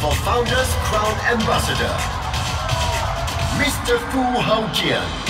for Founders Crown Ambassador, Mr. Fu Hao-jian.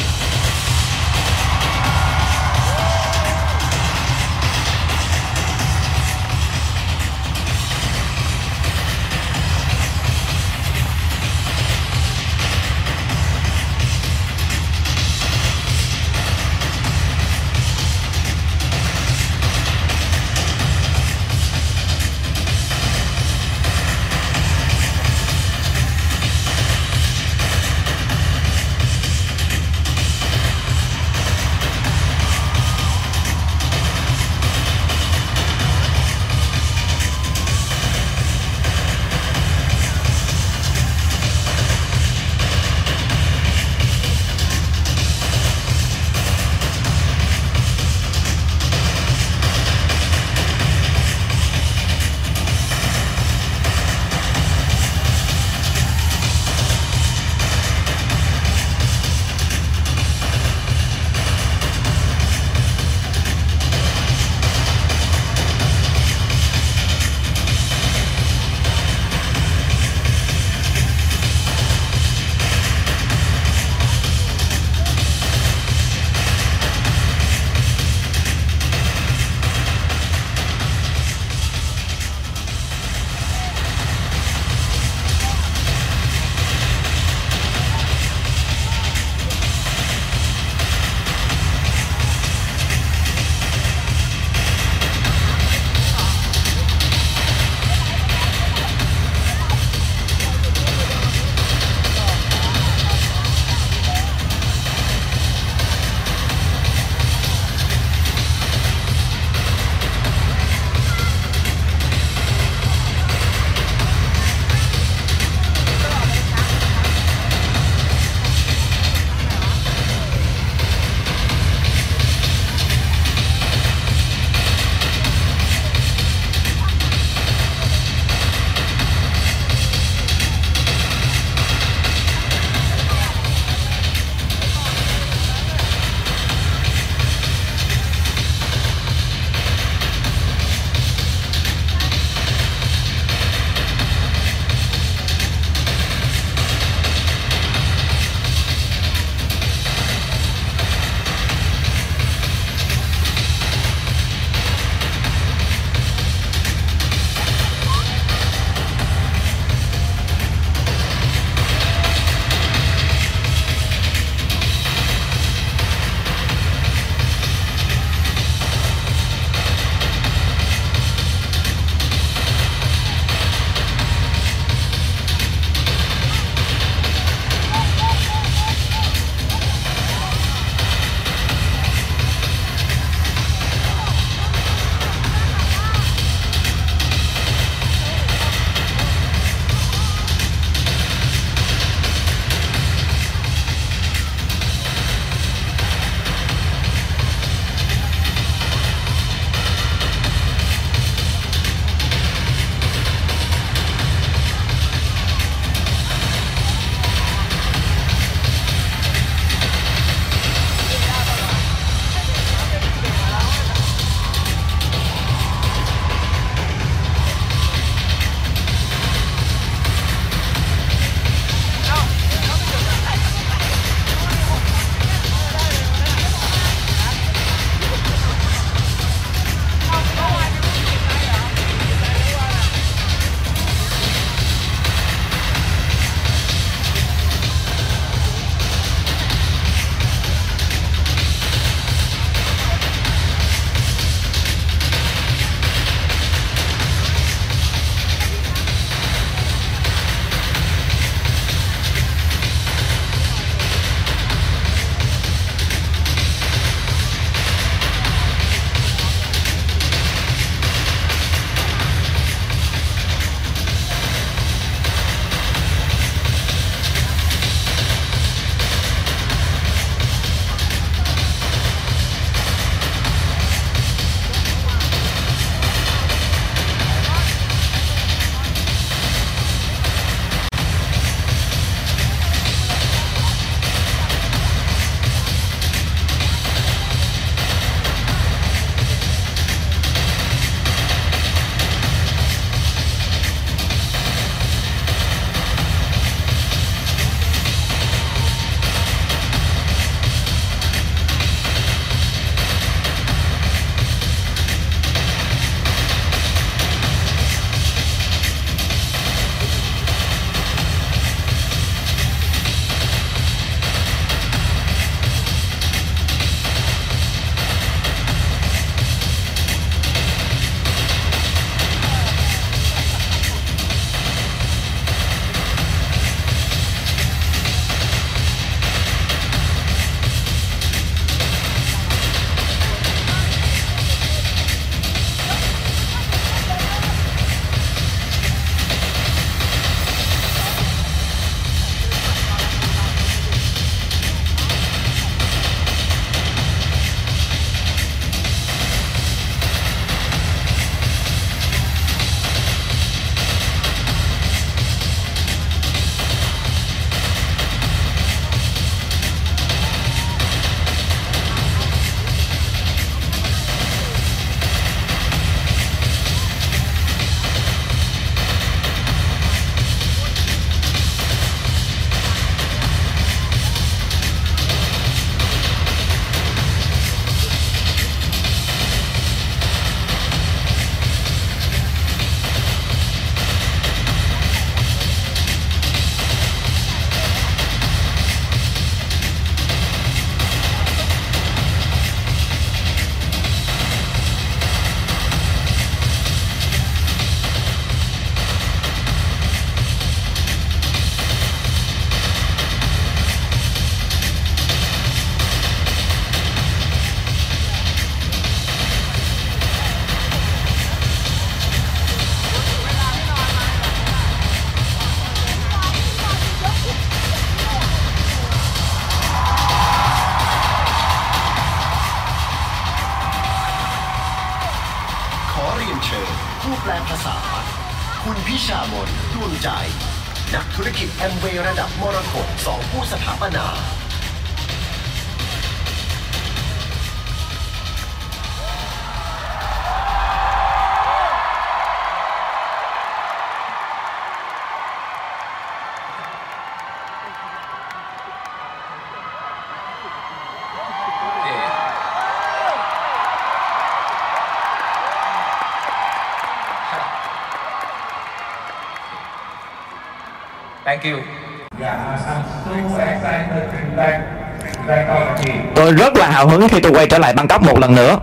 Out again. Tôi rất là hào hứng khi tôi quay trở lại Bangkok một lần nữa.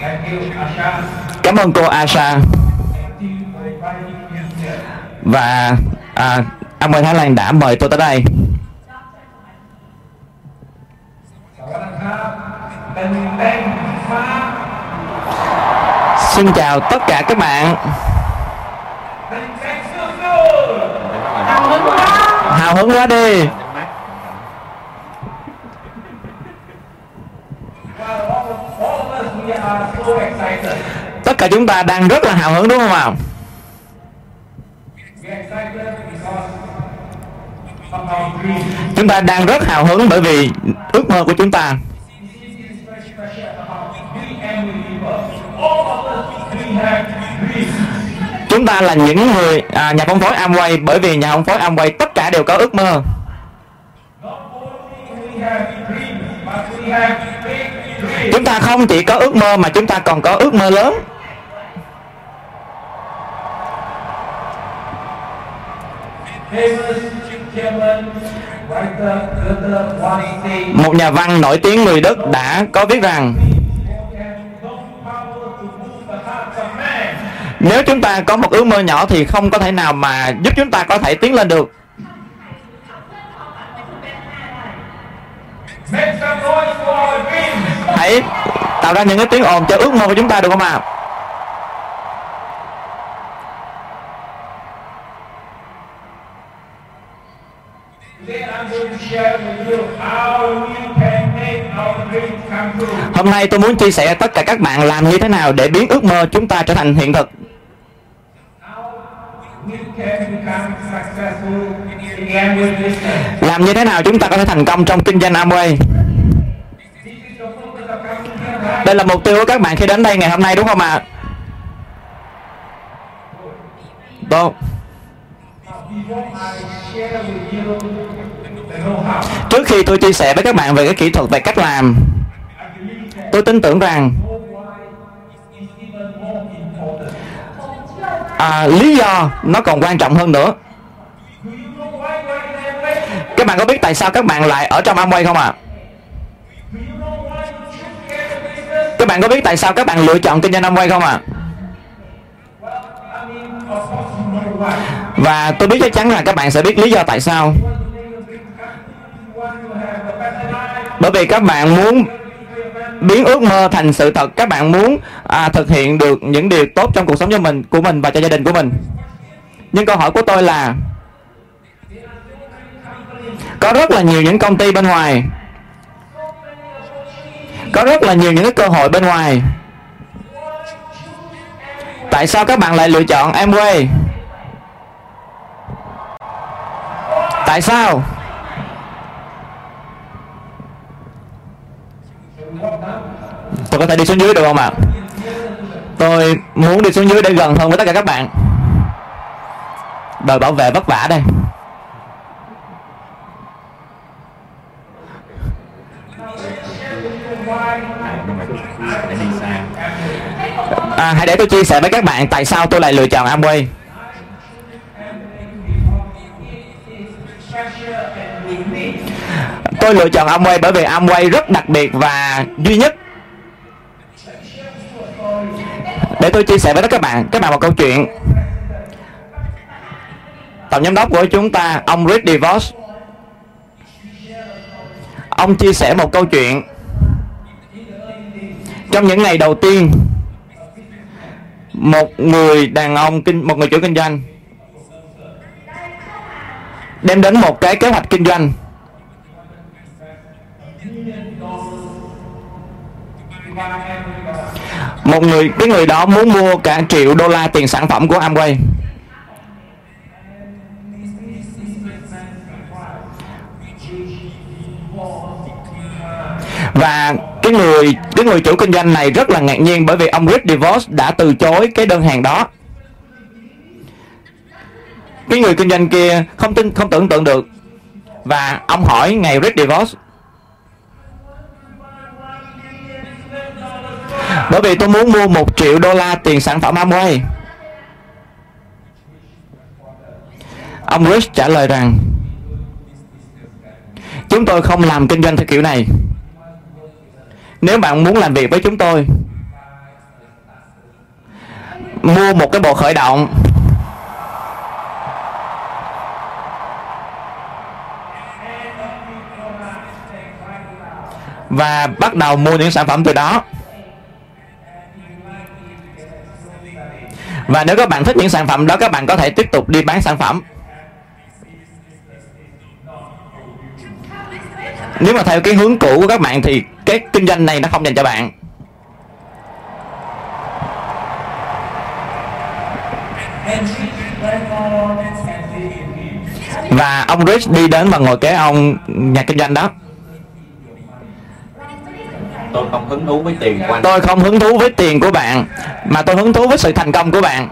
Thank you. Cảm ơn cô Asha Thank you và à, Amway Thái Lan đã mời tôi tới đây. Xin chào tất cả các bạn Hào hứng quá đi Tất cả chúng ta đang rất là hào hứng đúng không ạ? Chúng ta đang rất hào hứng bởi vì ước mơ của chúng ta Chúng ta là những người à, nhà phân phối Amway bởi vì nhà phân phối Amway tất cả đều có ước mơ. Chúng ta không chỉ có ước mơ mà chúng ta còn có ước mơ lớn. Một nhà văn nổi tiếng người Đức đã có viết rằng nếu chúng ta có một ước mơ nhỏ thì không có thể nào mà giúp chúng ta có thể tiến lên được. Hãy tạo ra những cái tiếng ồn cho ước mơ của chúng ta, được không ạ? à? Hôm nay tôi muốn chia sẻ tất cả các bạn làm như thế nào để biến ước mơ chúng ta trở thành hiện thực. Làm như thế nào chúng ta có thể thành công trong kinh doanh Amway. Đây là mục tiêu của các bạn khi đến đây ngày hôm nay đúng không ạ? Tốt. You the know-how, Trước khi tôi chia sẻ với các bạn về cái kỹ thuật về cách làm, tôi tin tưởng rằng à, lý do nó còn quan trọng hơn nữa. Các bạn có biết tại sao các bạn lại ở trong Amway không ạ? À? Các bạn có biết tại sao các bạn lựa chọn kinh doanh Amway không ạ? À? Và tôi biết chắc chắn là các bạn sẽ biết lý do tại sao. Bởi vì các bạn muốn biến ước mơ thành sự thật, các bạn muốn à, thực hiện được những điều tốt trong cuộc sống cho mình, của mình và cho gia đình của mình. Nhưng câu hỏi của tôi là có rất là nhiều những công ty bên ngoài có rất là nhiều những cái cơ hội bên ngoài. Tại sao các bạn lại lựa chọn Amway? Tại sao? Tôi có thể đi xuống dưới được không ạ? Tôi muốn đi xuống dưới để gần hơn với tất cả các bạn. Đội bảo vệ vất vả đây. À, hãy để tôi chia sẻ với các bạn tại sao tôi lại lựa chọn Amway. Tôi lựa chọn Amway bởi vì Amway rất đặc biệt và duy nhất để tôi chia sẻ với các bạn các bạn một câu chuyện. Tổng giám đốc của chúng ta, ông Rick DeVos. Ông chia sẻ một câu chuyện. Trong những ngày đầu tiên, một người đàn ông kinh, một người chủ kinh doanh đem đến một cái kế hoạch kinh doanh một người, cái người đó muốn mua cả triệu đô la tiền sản phẩm của Amway. Và cái người cái người chủ kinh doanh này rất là ngạc nhiên bởi vì ông Rick DeVos đã từ chối cái đơn hàng đó. Cái người kinh doanh kia không tin, không tưởng tượng được. Và ông hỏi ngày Rick DeVos bởi vì tôi muốn mua một triệu đô la tiền sản phẩm Amway ông Rich trả lời rằng, chúng tôi không làm kinh doanh theo kiểu này. Nếu bạn muốn làm việc với chúng tôi, mua một cái bộ khởi động. Và bắt đầu mua những sản phẩm từ đó. Và nếu các bạn thích những sản phẩm đó, các bạn có thể tiếp tục đi bán sản phẩm. Nếu mà theo cái hướng cũ của các bạn thì cái kinh doanh này nó không dành cho bạn. Và ông Rich đi đến và ngồi kế ông nhà kinh doanh đó tôi không hứng thú với tiền của anh. Tôi không hứng thú với tiền của bạn mà tôi hứng thú với sự thành công của bạn.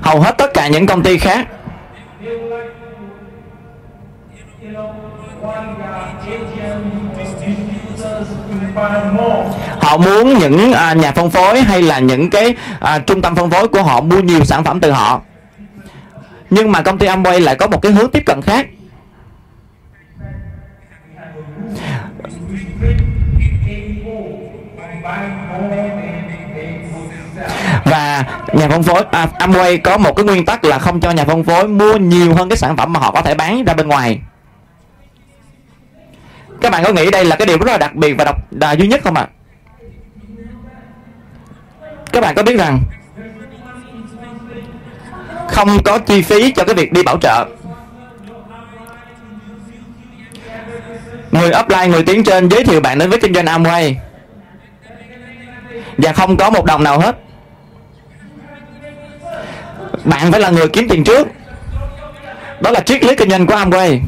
Hầu hết tất cả những công ty khác họ muốn những à, nhà phân phối hay là những cái à, trung tâm phân phối của họ mua nhiều sản phẩm từ họ nhưng mà công ty Amway lại có một cái hướng tiếp cận khác và nhà phân phối à, Amway có một cái nguyên tắc là không cho nhà phân phối mua nhiều hơn cái sản phẩm mà họ có thể bán ra bên ngoài các bạn có nghĩ đây là cái điều rất là đặc biệt và độc đà duy nhất không ạ à? các bạn có biết rằng không có chi phí cho cái việc đi bảo trợ. Người offline người tiến trên giới thiệu bạn đến với kinh doanh Amway. Và không có một đồng nào hết. Bạn phải là người kiếm tiền trước. Đó là triết lý kinh doanh của Amway.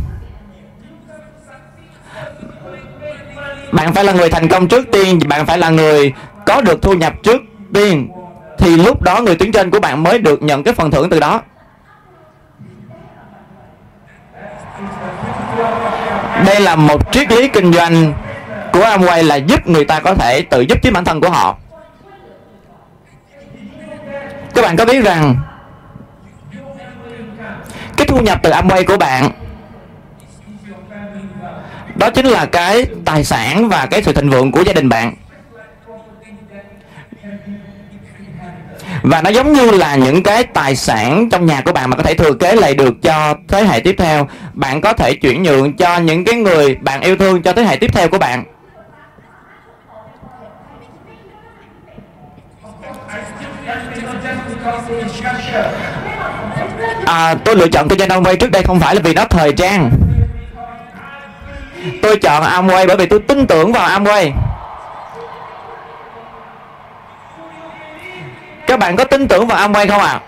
Bạn phải là người thành công trước tiên, bạn phải là người có được thu nhập trước tiên thì lúc đó người tuyến trên của bạn mới được nhận cái phần thưởng từ đó. Đây là một triết lý kinh doanh của Amway là giúp người ta có thể tự giúp chính bản thân của họ. Các bạn có biết rằng cái thu nhập từ Amway của bạn, đó chính là cái tài sản và cái sự thịnh vượng của gia đình bạn. Và nó giống như là những cái tài sản trong nhà của bạn mà có thể thừa kế lại được cho thế hệ tiếp theo. Bạn có thể chuyển nhượng cho những cái người bạn yêu thương cho thế hệ tiếp theo của bạn. À, tôi lựa chọn kinh doanh Amway trước đây không phải là vì nó thời trang. Tôi chọn Amway bởi vì tôi tin tưởng vào Amway. Các bạn có tin tưởng vào Amway không ạ? À?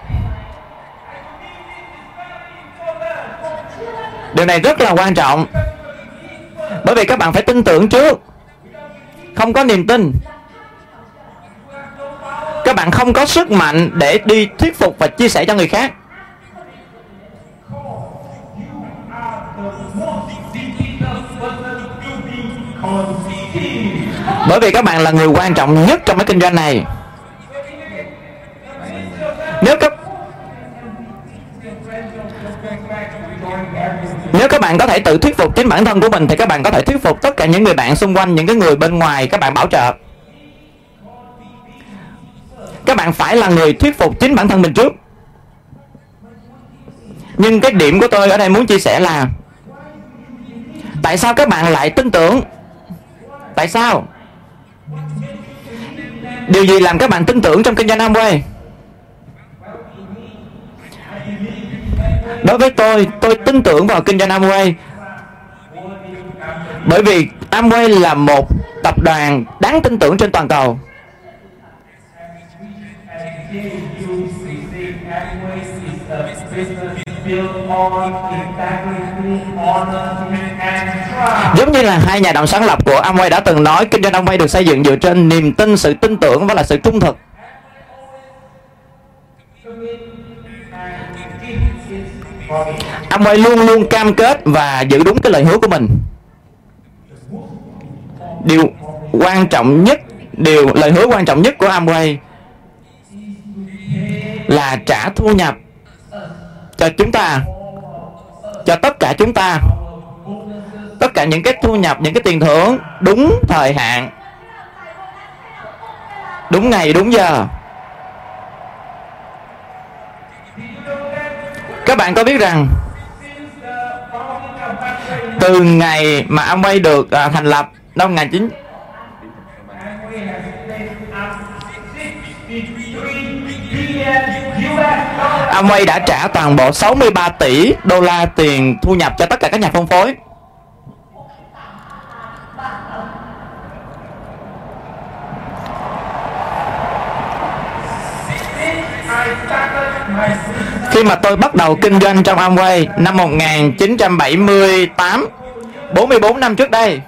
điều này rất là quan trọng. Bởi vì các bạn phải tin tưởng trước. Không có niềm tin. Các bạn không có sức mạnh để đi thuyết phục và chia sẻ cho người khác. Bởi vì các bạn là người quan trọng nhất trong cái kinh doanh này nếu các nếu các bạn có thể tự thuyết phục chính bản thân của mình thì các bạn có thể thuyết phục tất cả những người bạn xung quanh, những cái người bên ngoài, các bạn bảo trợ. Các bạn phải là người thuyết phục chính bản thân mình trước. Nhưng cái điểm của tôi ở đây muốn chia sẻ là, tại sao các bạn lại tin tưởng? Tại sao? Điều gì làm các bạn tin tưởng trong kinh doanh Amway? Đối với tôi tôi tin tưởng vào kinh doanh Amway bởi vì Amway là một tập đoàn đáng tin tưởng trên toàn cầu Giống như là hai nhà đồng sáng lập của Amway đã từng nói kinh doanh Amway được xây dựng dựa trên niềm tin, sự tin tưởng và là sự trung thực. Amway luôn luôn cam kết và giữ đúng cái lời hứa của mình. Điều quan trọng nhất, điều lời hứa quan trọng nhất của Amway là trả thu nhập cho chúng ta cho tất cả chúng ta tất cả những cái thu nhập những cái tiền thưởng đúng thời hạn đúng ngày đúng giờ các bạn có biết rằng từ ngày mà Amway được à, thành lập năm 19 Amway đã trả toàn bộ 63 tỷ đô la tiền thu nhập cho tất cả các nhà phân phối. Khi mà tôi bắt đầu kinh doanh trong Amway năm 1978, 44 năm trước đây,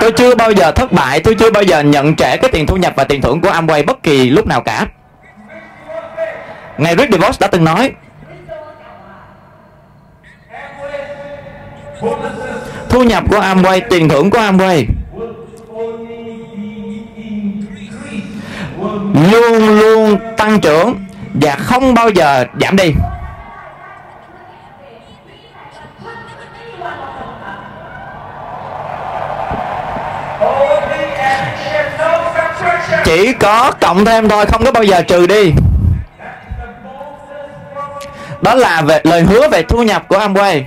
Tôi chưa bao giờ thất bại, tôi chưa bao giờ nhận trễ cái tiền thu nhập và tiền thưởng của Amway bất kỳ lúc nào cả. Ngài Rick DeVos đã từng nói Thu nhập của Amway, tiền thưởng của Amway. Luôn luôn tăng trưởng Và không bao giờ giảm đi. Chỉ có cộng thêm thôi không có bao giờ trừ đi. Đó là về lời hứa về thu nhập của Amway.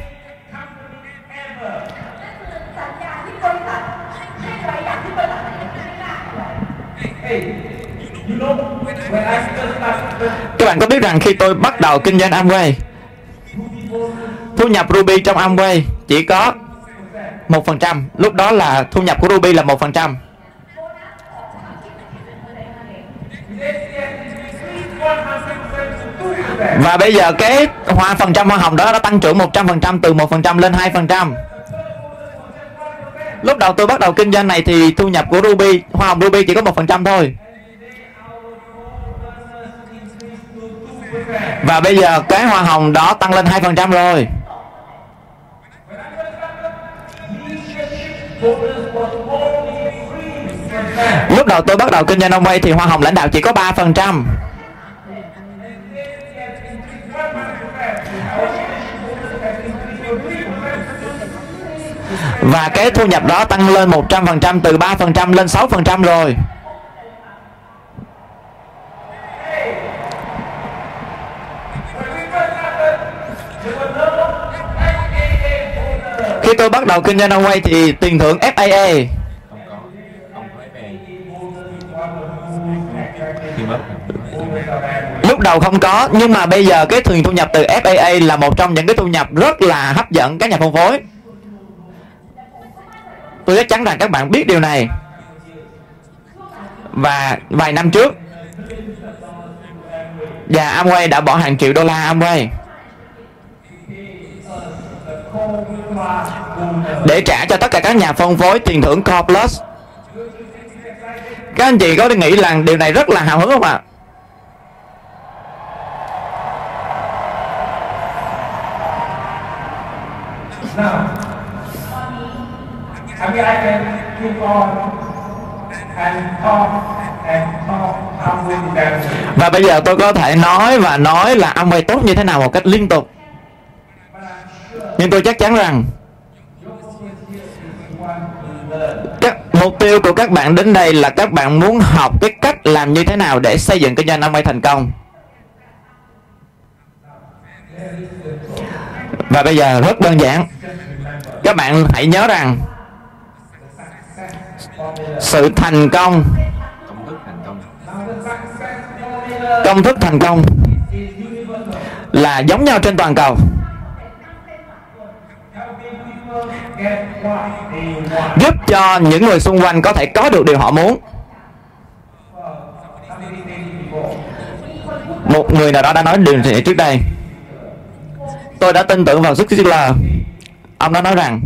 Các bạn có biết rằng khi tôi bắt đầu kinh doanh Amway, thu nhập Ruby trong Amway chỉ có một phần trăm. Lúc đó là thu nhập của Ruby là một phần trăm. Và bây giờ cái hoa phần trăm hoa hồng đó nó tăng trưởng 100% từ 1% lên 2% lúc đầu tôi bắt đầu kinh doanh này thì thu nhập của Ruby, hoa hồng Ruby chỉ có một phần trăm thôi. Và bây giờ cái hoa hồng đó tăng lên 2% rồi. Lúc đầu tôi bắt đầu kinh doanh ông vay thì hoa hồng lãnh đạo chỉ có 3% và cái thu nhập đó tăng lên 100% từ 3% lên 6% rồi. Bắt đầu kinh doanh Amway thì tiền thưởng FAA lúc đầu không có, nhưng mà bây giờ cái tiền thu nhập từ FAA là một trong những cái thu nhập rất là hấp dẫn các nhà phân phối. Tôi chắc chắn rằng các bạn biết điều này. Và vài năm trước và Amway đã bỏ hàng triệu đô la Amway để trả cho tất cả các nhà phân phối tiền thưởng Core Plus. Các anh chị có nghĩ là điều này rất là hào hứng không ạ? Can. và bây giờ tôi có thể nói và nói là Amway tốt như thế nào một cách liên tục nhưng tôi chắc chắn rằng các mục tiêu của các bạn đến đây là các bạn muốn học cái cách làm như thế nào để xây dựng kinh doanh Amway thành công. Và bây giờ rất đơn giản. Các bạn hãy nhớ rằng sự thành công công thức thành công là giống nhau trên toàn cầu. Giúp cho những người xung quanh có thể có được điều họ muốn. Một người nào đó đã nói điều này trước đây. Tôi đã tin tưởng vào Zig Ziglar ông đã nói rằng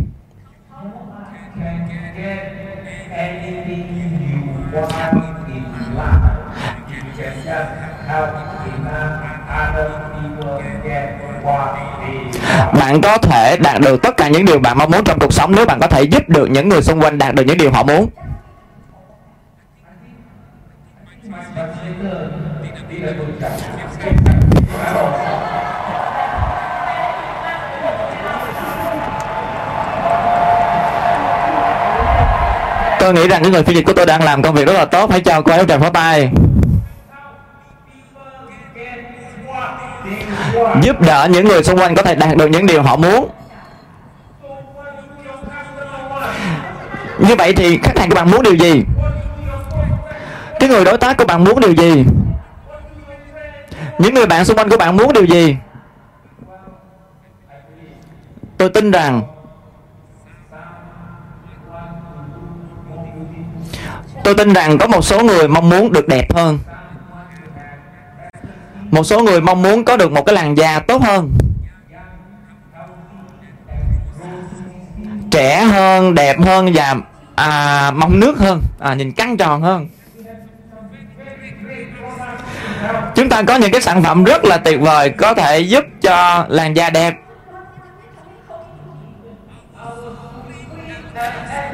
Can bạn có thể đạt được tất cả những điều bạn mong muốn trong cuộc sống nếu bạn có thể giúp được những người xung quanh đạt được những điều họ muốn. Tôi nghĩ rằng cái người phiên dịch của tôi đang làm công việc rất là tốt. Hãy cho cô ấy một tràng pháo tay. Giúp đỡ những người xung quanh có thể đạt được những điều họ muốn. Như vậy thì khách hàng của bạn muốn điều gì? Cái người đối tác của bạn muốn điều gì? Những người bạn xung quanh của bạn muốn điều gì? Tôi tin rằng tôi tin rằng có một số người mong muốn được đẹp hơn một số người mong muốn có được một cái làn da tốt hơn. Trẻ hơn đẹp hơn và à, mong nước hơn à, nhìn căng tròn hơn. Chúng ta có những cái sản phẩm rất là tuyệt vời có thể giúp cho làn da đẹp.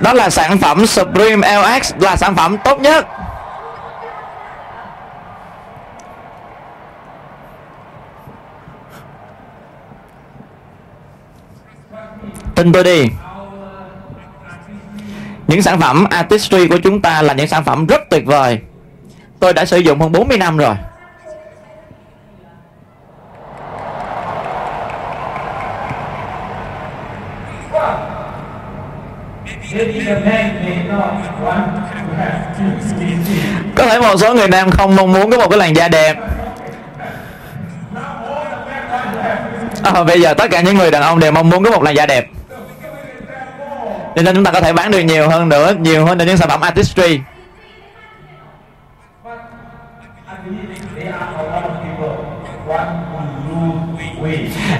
Đó là sản phẩm Supreme LX là sản phẩm tốt nhất. Tin tôi đi. Những sản phẩm artistry của chúng ta là những sản phẩm rất tuyệt vời. Tôi đã sử dụng hơn 40 năm rồi. Có thể một số người nam không mong muốn có một cái làn da đẹp. À, bây giờ tất cả những người đàn ông đều mong muốn có một làn da đẹp cho nên chúng ta có thể bán được nhiều hơn nữa, nhiều hơn những sản phẩm artistry.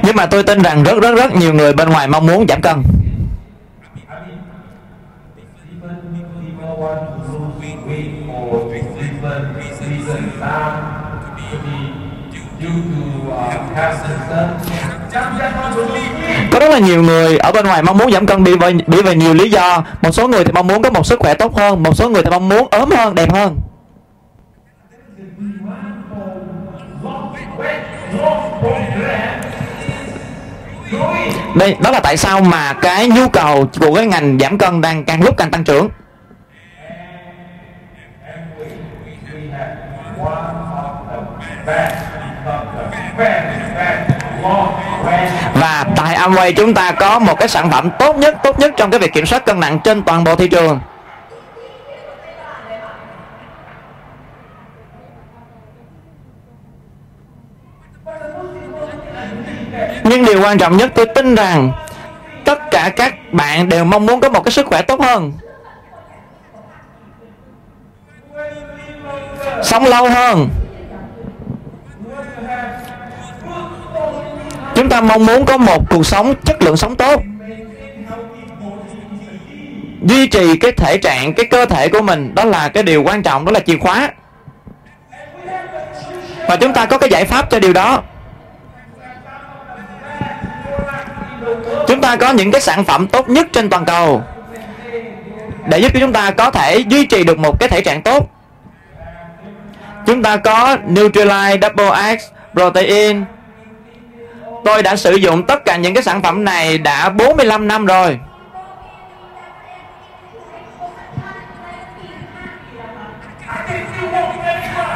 Nhưng mà tôi tin rằng rất rất rất nhiều người bên ngoài mong muốn giảm cân. Có rất là nhiều người ở bên ngoài mong muốn giảm cân vì vì, vì vì nhiều lý do. Một số người thì mong muốn có một sức khỏe tốt hơn một số người thì mong muốn ốm hơn đẹp hơn. Đây đó là tại sao mà cái nhu cầu của cái ngành giảm cân đang càng lúc càng tăng trưởng và tại Amway chúng ta có một cái sản phẩm tốt nhất tốt nhất trong cái việc kiểm soát cân nặng trên toàn bộ thị trường. Nhưng điều quan trọng nhất tôi tin rằng tất cả các bạn đều mong muốn có một cái sức khỏe tốt hơn. Sống lâu hơn. Chúng ta mong muốn có một cuộc sống chất lượng sống tốt. Duy trì cái thể trạng, cái cơ thể của mình, đó là cái điều quan trọng, đó là chìa khóa. Và chúng ta có cái giải pháp cho điều đó. Chúng ta có những cái sản phẩm tốt nhất trên toàn cầu để giúp cho chúng ta có thể duy trì được một cái thể trạng tốt. Chúng ta có Nutrilite Double X, Protein tôi đã sử dụng tất cả những cái sản phẩm này đã 45 năm rồi.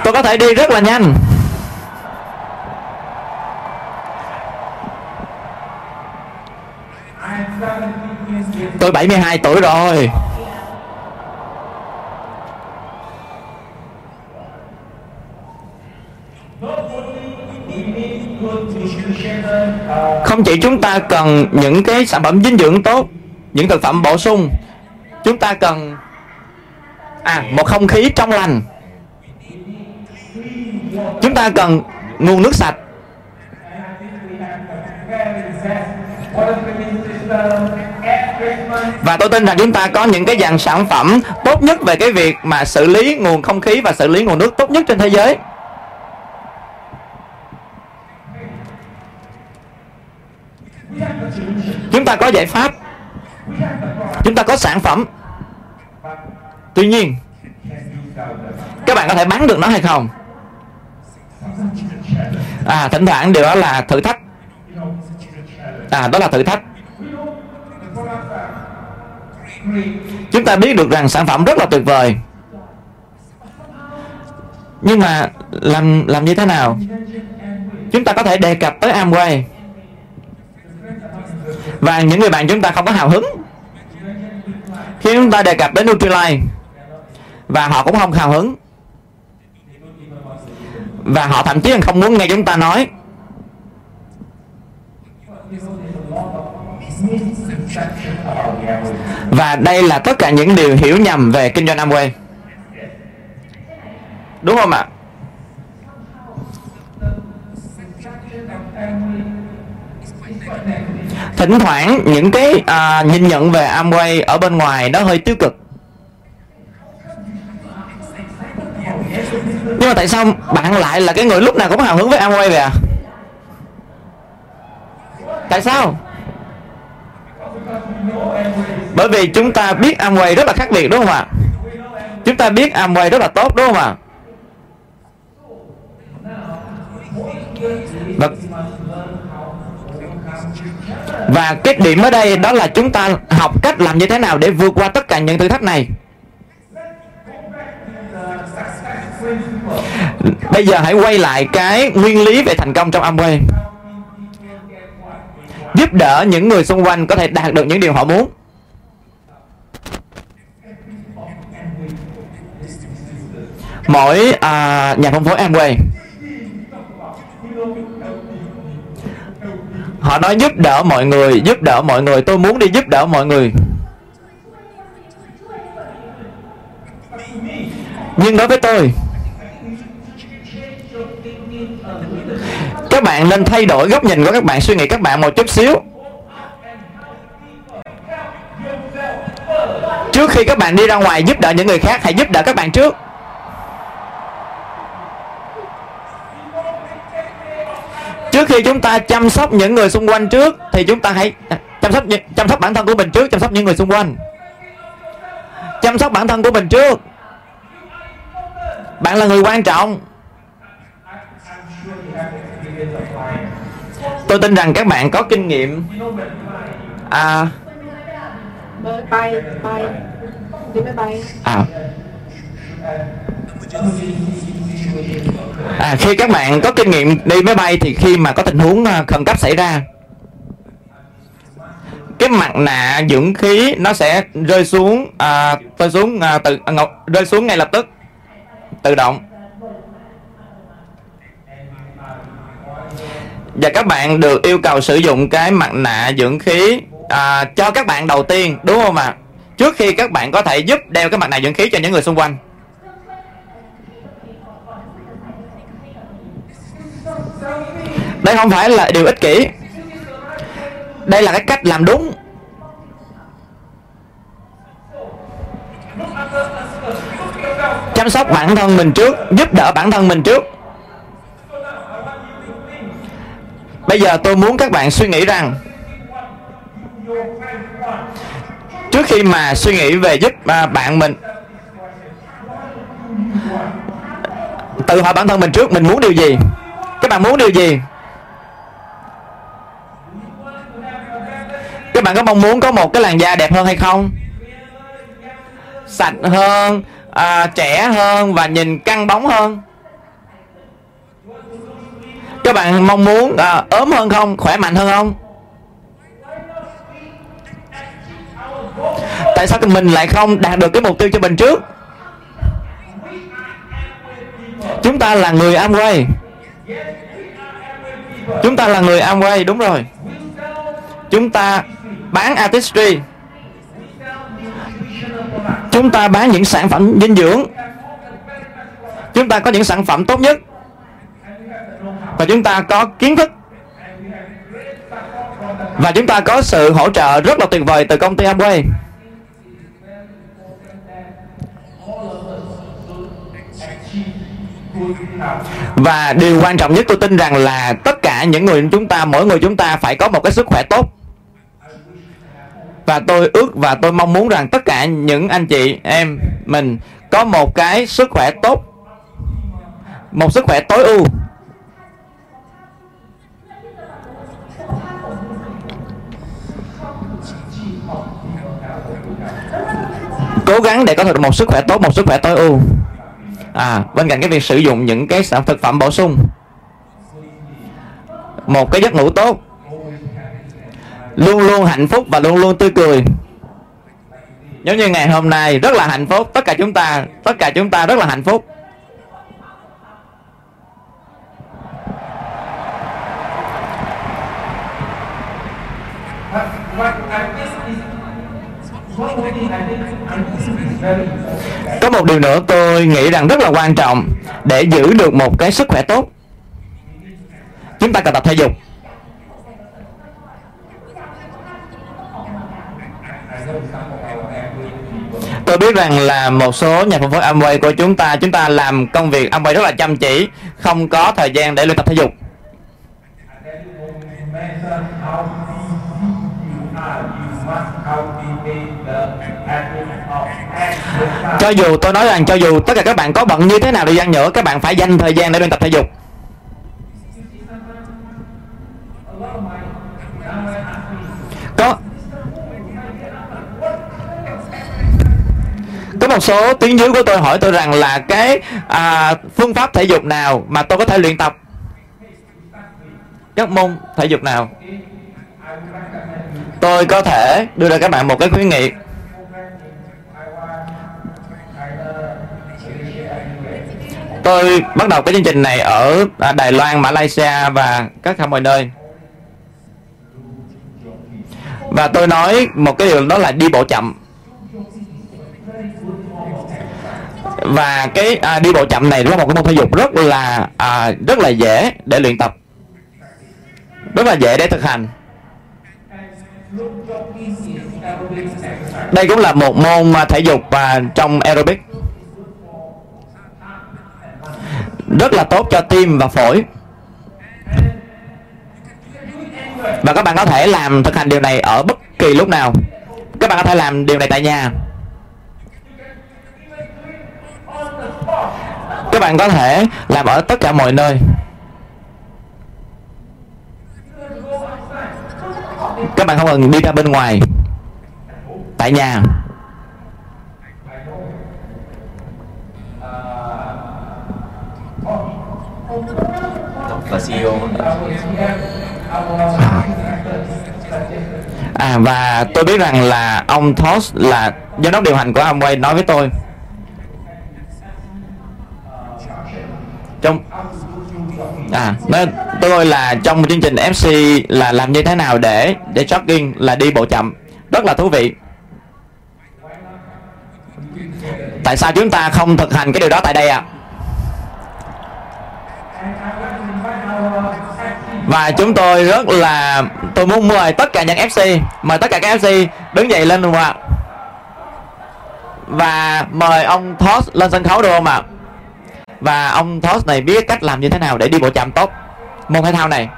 Tôi có thể đi rất là nhanh. Tôi 72 tuổi rồi. Không chỉ chúng ta cần những cái sản phẩm dinh dưỡng tốt, những thực phẩm bổ sung, chúng ta cần à một không khí trong lành. Chúng ta cần nguồn nước sạch. Và tôi tin rằng chúng ta có những cái dàn sản phẩm tốt nhất về cái việc mà xử lý nguồn không khí và xử lý nguồn nước tốt nhất trên thế giới. Chúng ta có giải pháp. Chúng ta có sản phẩm. Tuy nhiên, các bạn có thể bán được nó hay không? À thỉnh thoảng điều đó là thử thách. À đó là thử thách. Chúng ta biết được rằng sản phẩm rất là tuyệt vời. Nhưng mà làm làm như thế nào? Chúng ta có thể đề cập tới Amway và những người bạn chúng ta không có hào hứng. Khi chúng ta đề cập đến Nutrilite và họ cũng không hào hứng. Và họ thậm chí là không muốn nghe chúng ta nói. Và đây là tất cả những điều hiểu nhầm về kinh doanh Amway. Đúng không ạ? Thỉnh thoảng những cái à, nhìn nhận về Amway ở bên ngoài nó hơi tiêu cực. Nhưng mà tại sao bạn lại là cái người lúc nào cũng hào hứng với Amway vậy à tại sao? Bởi vì chúng ta biết Amway rất là khác biệt đúng không ạ? Chúng ta biết Amway rất là tốt đúng không ạ? Và, và cái điểm ở đây đó là chúng ta học cách làm như thế nào để vượt qua tất cả những thử thách này. Bây giờ hãy quay lại cái nguyên lý về thành công trong Amway giúp đỡ những người xung quanh có thể đạt được những điều họ muốn. Mỗi à, nhà phân phối Amway họ nói giúp đỡ mọi người, giúp đỡ mọi người. Tôi muốn đi giúp đỡ mọi người. Nhưng đối với tôi, các bạn nên thay đổi góc nhìn của các bạn, suy nghĩ các bạn một chút xíu. Trước khi các bạn đi ra ngoài giúp đỡ những người khác, hãy giúp đỡ các bạn trước. Trước khi chúng ta chăm sóc những người xung quanh trước thì chúng ta hãy chăm sóc chăm sóc bản thân của mình trước chăm sóc những người xung quanh. Chăm sóc bản thân của mình trước. Bạn là người quan trọng. Tôi tin rằng các bạn có kinh nghiệm. À. Bay bay đi máy bay à à khi các bạn có kinh nghiệm đi máy bay thì khi mà có tình huống à, khẩn cấp xảy ra cái mặt nạ dưỡng khí nó sẽ rơi xuống à, rơi xuống à, từ à, ngọc rơi xuống ngay lập tức tự động và các bạn được yêu cầu sử dụng cái mặt nạ dưỡng khí à, cho các bạn đầu tiên đúng không ạ à? trước khi các bạn có thể giúp đeo cái mặt nạ dưỡng khí cho những người xung quanh đây không phải là điều ích kỷ. Đây là cái cách làm đúng. Chăm sóc bản thân mình trước, giúp đỡ bản thân mình trước. Bây giờ tôi muốn các bạn suy nghĩ rằng, trước khi mà suy nghĩ về giúp à, bạn mình, tự hỏi bản thân mình trước, mình muốn điều gì? Các bạn muốn điều gì? Các bạn có mong muốn có một cái làn da đẹp hơn hay không? Sạch hơn à, trẻ hơn và nhìn căng bóng hơn. Các bạn mong muốn à, ốm hơn không? Khỏe mạnh hơn không? Tại sao mình lại không đạt được cái mục tiêu cho mình trước? Chúng ta là người Amway. Chúng ta là người Amway đúng rồi. Chúng ta bán artistry. Chúng ta bán những sản phẩm dinh dưỡng. Chúng ta có những sản phẩm tốt nhất. Và chúng ta có kiến thức. Và chúng ta có sự hỗ trợ rất là tuyệt vời từ công ty Amway. Và điều quan trọng nhất tôi tin rằng là tất cả những người chúng ta, mỗi người chúng ta phải có một cái sức khỏe tốt và tôi ước và tôi mong muốn rằng tất cả những anh chị, em, mình có một cái sức khỏe tốt. Một sức khỏe tối ưu. Cố gắng để có được một sức khỏe tốt, một sức khỏe tối ưu. À bên cạnh cái việc sử dụng những cái sản thực phẩm bổ sung. Một cái giấc ngủ tốt luôn luôn hạnh phúc và luôn luôn tươi cười. Giống như ngày hôm nay, rất là hạnh phúc. Tất cả chúng ta, tất cả chúng ta rất là hạnh phúc. Có một điều nữa tôi nghĩ rằng rất là quan trọng để giữ được một cái sức khỏe tốt. Chúng ta cần tập thể dục. Tôi biết rằng là một số nhà phân phối Amway của chúng ta chúng ta làm công việc Amway rất là chăm chỉ, không có thời gian để luyện tập thể dục. Cho dù tôi nói rằng cho dù tất cả các bạn có bận như thế nào đi chăng nữa, các bạn phải dành thời gian để luyện tập thể dục A lot of my Amway athletes có có một số tiếng dưới của tôi hỏi tôi rằng là cái à, phương pháp thể dục nào mà tôi có thể luyện tập? Các môn thể dục nào? Tôi có thể đưa ra các bạn một cái khuyến nghị. Tôi bắt đầu cái chương trình này ở à, Đài Loan, Malaysia và các khắp mọi nơi. Và tôi nói một cái điều đó là đi bộ chậm. Và cái à, đi bộ chậm này là một cái môn thể dục rất là à, rất là dễ để luyện tập. Rất là dễ để thực hành. Đây cũng là một môn à, thể dục và trong aerobic. Rất là tốt cho tim và phổi. Và các bạn có thể làm thực hành điều này ở bất kỳ lúc nào. Các bạn có thể làm điều này tại nhà. Các bạn có thể làm ở tất cả mọi nơi. Các bạn không cần đi ra bên ngoài. Tại nhà. À và tôi biết rằng là ông thos là giám đốc điều hành của Amway nói với tôi. Trong à nói tôi là trong chương trình FC là làm như thế nào để để jogging là đi bộ chậm. Rất là thú vị. Tại sao chúng ta không thực hành cái điều đó tại đây ạ? À? và chúng tôi rất là tôi muốn mời tất cả những FC mời tất cả các FC đứng dậy lên luôn ạ? Và mời ông Thos lên sân khấu được không ạ? Và ông Thoss này biết cách làm như thế nào để đi bộ chậm tốt môn thể thao này.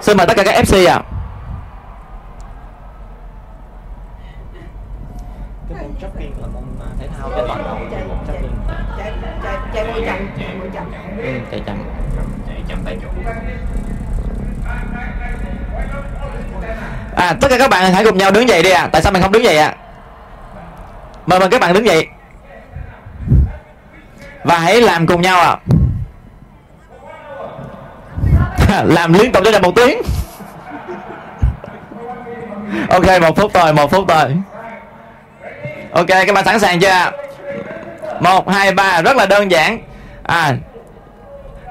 Xin mời tất cả các FC ạ. Cái môn jogging là môn thể thao toàn cầu jogging chạy chạy chạy bộ chậm chạy bộ chậm. Ừ, chạy chậm. Chạy chậm tại chỗ. À tất cả các bạn hãy cùng nhau đứng dậy đi à tại sao mình không đứng dậy à mời mời các bạn đứng dậy và hãy làm cùng nhau à làm liên tục cho một tiếng. Ok, một phút rồi một phút rồi ok, các bạn sẵn sàng chưa một, hai, ba, rất là đơn giản. À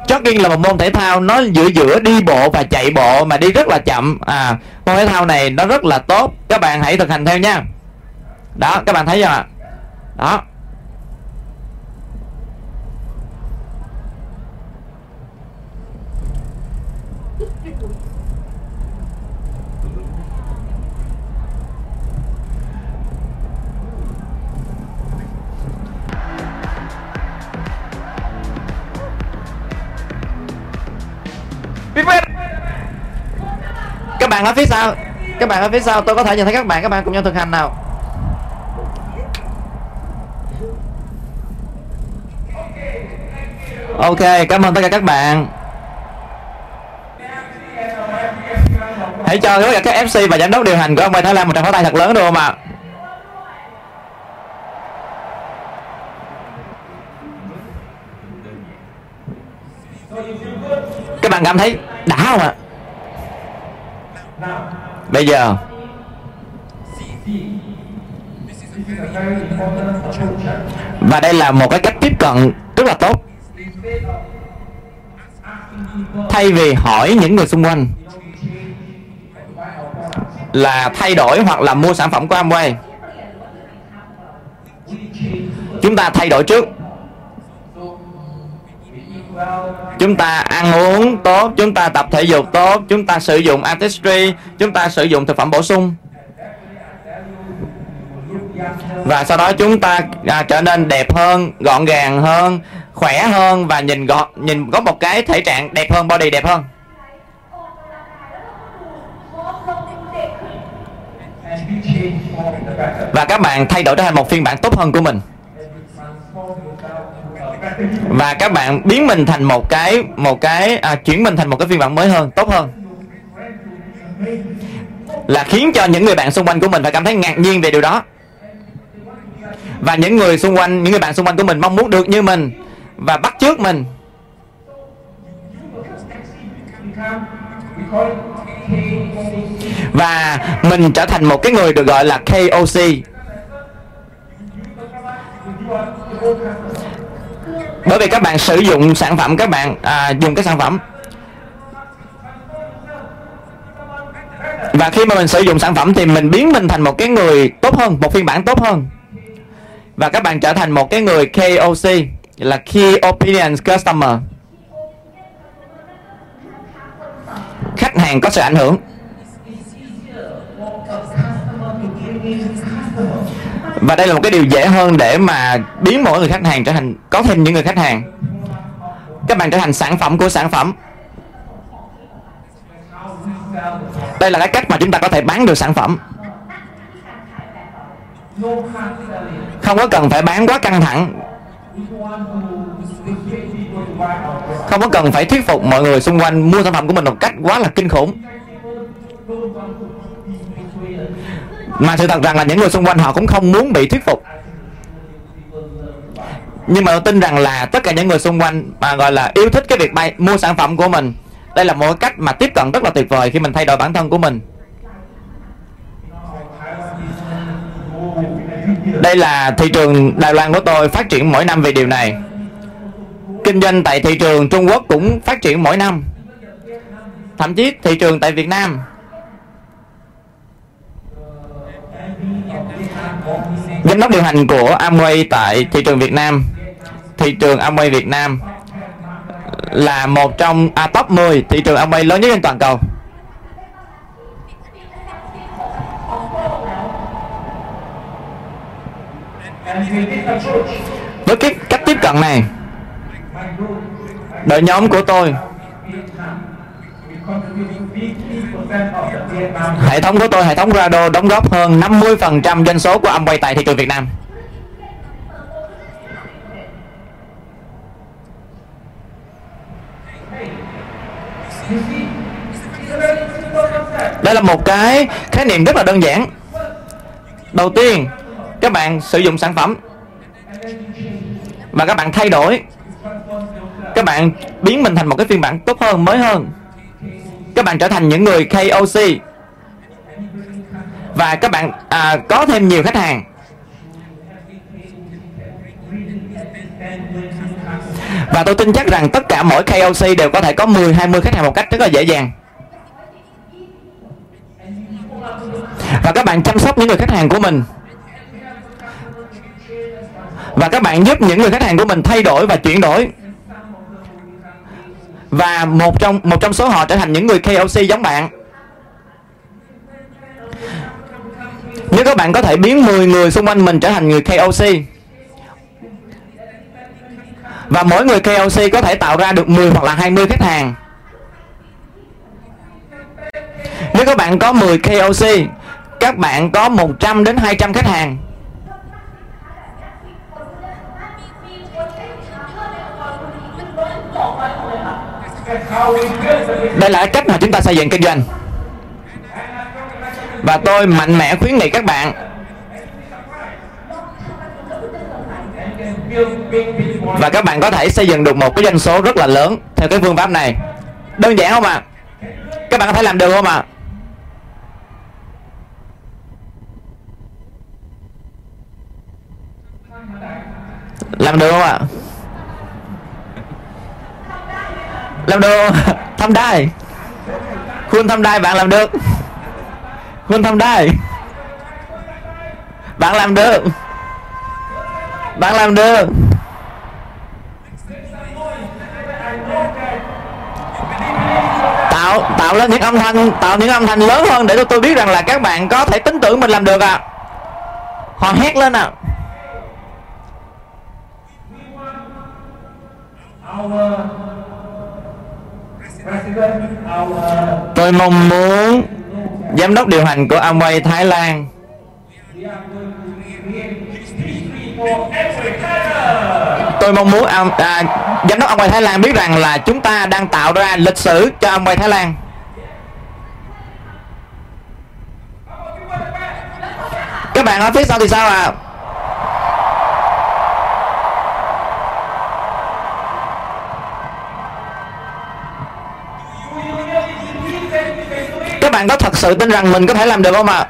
jogging là một môn thể thao nó giữa giữa đi bộ và chạy bộ mà đi rất là chậm. À môn thể thao này nó rất là tốt. Các bạn hãy thực hành theo nha. Đó, các bạn thấy chưa ạ? Đó. Các bạn ở phía sau. Các bạn ở phía sau, tôi có thể nhìn thấy các bạn. Các bạn cùng nhau thực hành nào. Ok, cảm ơn tất cả các bạn. Hãy cho tất cả các fc và giám đốc điều hành của ông Bày Thái Lan một tràng pháo tay thật lớn được không ạ? Các bạn cảm thấy đã không ạ. Bây giờ. Và đây là một cái cách tiếp cận rất là tốt. Thay vì hỏi những người xung quanh là thay đổi hoặc là mua sản phẩm của Amway. Chúng ta thay đổi trước. Chúng ta ăn uống tốt chúng ta tập thể dục tốt chúng ta sử dụng artistry chúng ta sử dụng thực phẩm bổ sung. Và sau đó chúng ta à, trở nên đẹp hơn gọn gàng hơn khỏe hơn và nhìn gọn nhìn có một cái thể trạng đẹp hơn body đẹp hơn. Và các bạn thay đổi trở thành một phiên bản tốt hơn của mình và các bạn biến mình thành một cái một cái à, chuyển mình thành một cái phiên bản mới hơn tốt hơn. Là khiến cho những người bạn xung quanh của mình phải cảm thấy ngạc nhiên về điều đó. Và những người xung quanh những người bạn xung quanh của mình mong muốn được như mình và bắt chước mình. Và mình trở thành một cái người được gọi là KOC bởi vì các bạn sử dụng sản phẩm các bạn à, dùng cái sản phẩm. Và khi mà mình sử dụng sản phẩm thì mình biến mình thành một cái người tốt hơn một phiên bản tốt hơn. Và các bạn trở thành một cái người KOC là Key Opinion Customer. Khách hàng có sự ảnh hưởng và đây là một cái điều dễ hơn để mà biến mỗi người khách hàng trở thành, có thêm những người khách hàng. Các bạn trở thành sản phẩm của sản phẩm. Đây là cái cách mà chúng ta có thể bán được sản phẩm. Không có cần phải bán quá căng thẳng. Không có cần phải thuyết phục mọi người xung quanh mua sản phẩm của mình một cách quá là kinh khủng mà sự thật rằng là những người xung quanh họ cũng không muốn bị thuyết phục. Nhưng mà tôi tin rằng là tất cả những người xung quanh mà gọi là yêu thích cái việc bay, mua sản phẩm của mình, đây là một cách mà tiếp cận rất là tuyệt vời khi mình thay đổi bản thân của mình. Đây là thị trường Đài Loan của tôi phát triển mỗi năm về điều này. Kinh doanh tại thị trường Trung Quốc cũng phát triển mỗi năm. Thậm chí thị trường tại Việt Nam. Giám đốc điều hành của Amway tại thị trường Việt Nam. Thị trường Amway Việt Nam là một trong à, top 10 thị trường Amway lớn nhất trên toàn cầu. Với cái cách tiếp cận này đội nhóm của tôi hệ thống của tôi, hệ thống Rado đóng góp hơn 50% doanh số của Amway tại thị trường Việt Nam. Đây là một cái khái niệm rất là đơn giản. Đầu tiên, các bạn sử dụng sản phẩm và các bạn thay đổi. Các bạn biến mình thành một cái phiên bản tốt hơn, mới hơn các bạn trở thành những người KOC và các bạn à, có thêm nhiều khách hàng. Và tôi tin chắc rằng tất cả mỗi KOC đều có thể có 10 20 khách hàng một cách rất là dễ dàng. Và các bạn chăm sóc những người khách hàng của mình. Và các bạn giúp những người khách hàng của mình thay đổi và chuyển đổi và một trong một trong số họ trở thành những người KOC giống bạn. Nếu các bạn có thể biến 10 người xung quanh mình trở thành người KOC và mỗi người KOC có thể tạo ra được 10 hoặc là 20 khách hàng. Nếu các bạn có 10 KOC các bạn có 100 đến 200 khách hàng. Đây là cách mà chúng ta xây dựng kinh doanh và tôi mạnh mẽ khuyến nghị các bạn và các bạn có thể xây dựng được một cái doanh số rất là lớn theo cái phương pháp này đơn giản không ạ à? các bạn có thể làm được không ạ à? làm được không ạ à? Làm được thăm đai. Khuôn thăm đai bạn làm được. Khuôn thăm đai. Bạn làm được. Bạn làm được. Tạo tạo lên những âm thanh, tạo những âm thanh lớn hơn để cho tôi biết rằng là các bạn có thể tin tưởng mình làm được à họ hét lên à tôi mong muốn giám đốc điều hành của Amway Thái Lan tôi mong muốn à, à, giám đốc Amway Thái Lan biết rằng là chúng ta đang tạo ra lịch sử cho Amway Thái Lan các bạn ở phía sau thì sao ạ à? Bạn có thật sự tin rằng mình có thể làm được không ạ? À?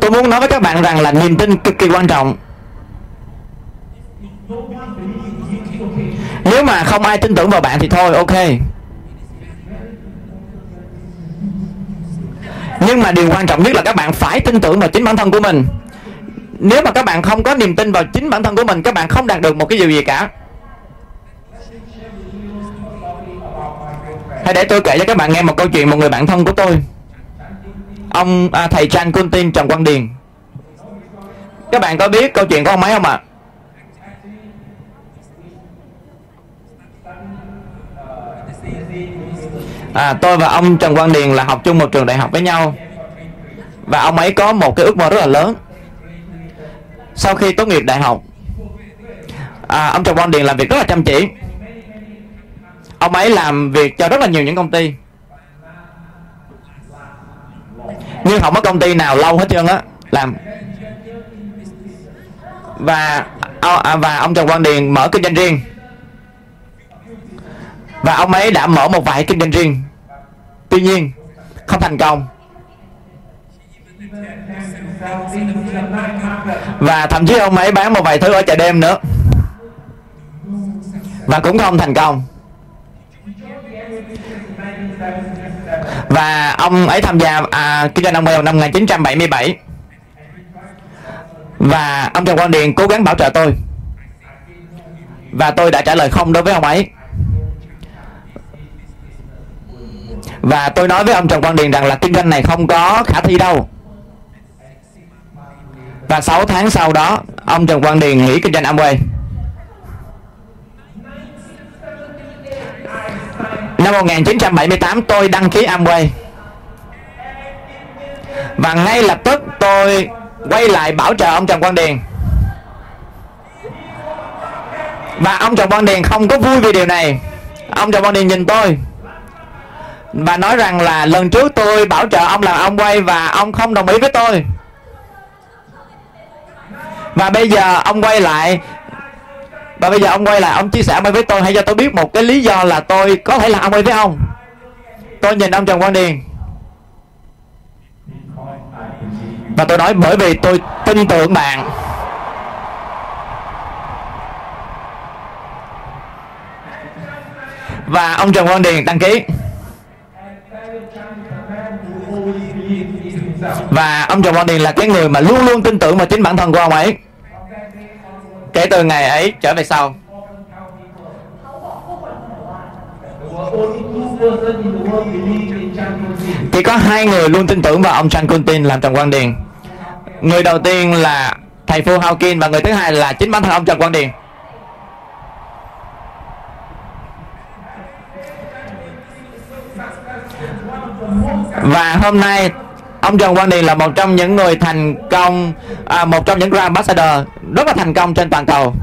tôi muốn nói với các bạn rằng là niềm tin cực kỳ quan trọng. Nếu mà không ai tin tưởng vào bạn thì thôi, ok. Nhưng mà điều quan trọng nhất là các bạn phải tin tưởng vào chính bản thân của mình. Nếu mà các bạn không có niềm tin vào chính bản thân của mình, các bạn không đạt được một cái điều gì cả. Hãy để tôi kể cho các bạn nghe một câu chuyện một người bạn thân của tôi. Ông à, thầy Chan Kuntin Trần Quang Điền. Các bạn có biết câu chuyện của ông ấy không ạ? À? à tôi và ông Trần Quang Điền là học chung một trường đại học với nhau. Và ông ấy có một cái ước mơ rất là lớn. Sau khi tốt nghiệp đại học à, ông Trần Quang Điền làm việc rất là chăm chỉ ông ấy làm việc cho rất là nhiều những công ty. Nhưng không có công ty nào lâu hết trơn á, làm. Và à, và ông Trần Quang Điền mở kinh doanh riêng. Và ông ấy đã mở một vài kinh doanh riêng. Tuy nhiên, không thành công. Và thậm chí ông ấy bán một vài thứ ở chợ đêm nữa. Và cũng không thành công. Và ông ấy tham gia à, kinh doanh ông vào năm 1977 và ông Trần Quang Điền cố gắng bảo trợ tôi. Và tôi đã trả lời không đối với ông ấy. Và tôi nói với ông Trần Quang Điền rằng là kinh doanh này không có khả thi đâu. Và 6 tháng sau đó ông Trần Quang Điền nghỉ kinh doanh Amway. Năm 1978 tôi đăng ký Amway. Và ngay lập tức tôi quay lại bảo trợ ông Trần Quang Điền. Và ông Trần Quang Điền không có vui vì điều này. Ông Trần Quang Điền nhìn tôi Và nói rằng là lần trước tôi bảo trợ ông làm ông quay Và ông không đồng ý với tôi. Và bây giờ ông quay lại và bây giờ ông quay lại, ông chia sẻ với tôi hãy cho tôi biết một cái lý do là tôi có thể là ông quay với ông tôi nhìn ông trần quang điền. Và tôi nói bởi vì tôi tin tưởng bạn. Và ông Trần Quang Điền đăng ký. Và ông Trần Quang Điền là cái người mà luôn luôn tin tưởng vào chính bản thân của ông ấy kể từ ngày ấy trở về sau. Chỉ có hai người luôn tin tưởng vào ông Chan Kuntin làm Trần Quang Điền. Người đầu tiên là thầy Phu Hao Kin và người thứ hai là chính bản thân ông Trần Quang Điền. Và hôm nay ông Trần Quang Điền là một trong những người thành công à, một trong những Grand Ambassador rất là thành công trên toàn cầu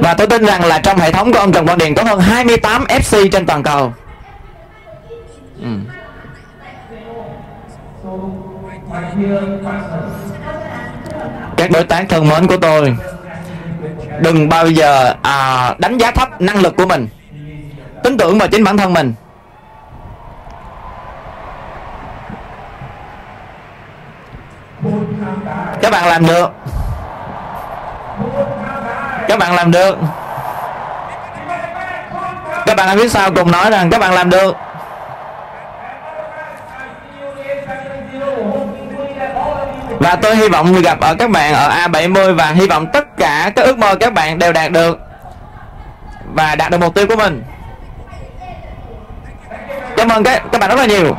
và tôi tin rằng là trong hệ thống của ông Trần Quang Điền có hơn 28 FC trên toàn cầu ừ. các đối tác thân mến của tôi đừng bao giờ à, đánh giá thấp năng lực của mình. Tin tưởng vào chính bản thân mình. Các bạn làm được. Các bạn làm được. Các bạn ở phía sau cùng nói rằng các bạn làm được. Và tôi hy vọng gặp ở các bạn ở A70 và hy vọng tất cả các ước mơ các bạn đều đạt được và đạt được mục tiêu của mình. Cảm ơn các các bạn rất là nhiều.